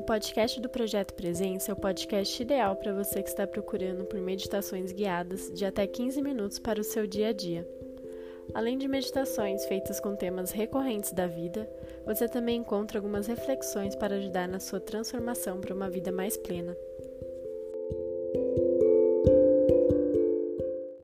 O podcast do Projeto Presença é o podcast ideal para você que está procurando por meditações guiadas de até 15 minutos para o seu dia a dia. Além de meditações feitas com temas recorrentes da vida, você também encontra algumas reflexões para ajudar na sua transformação para uma vida mais plena.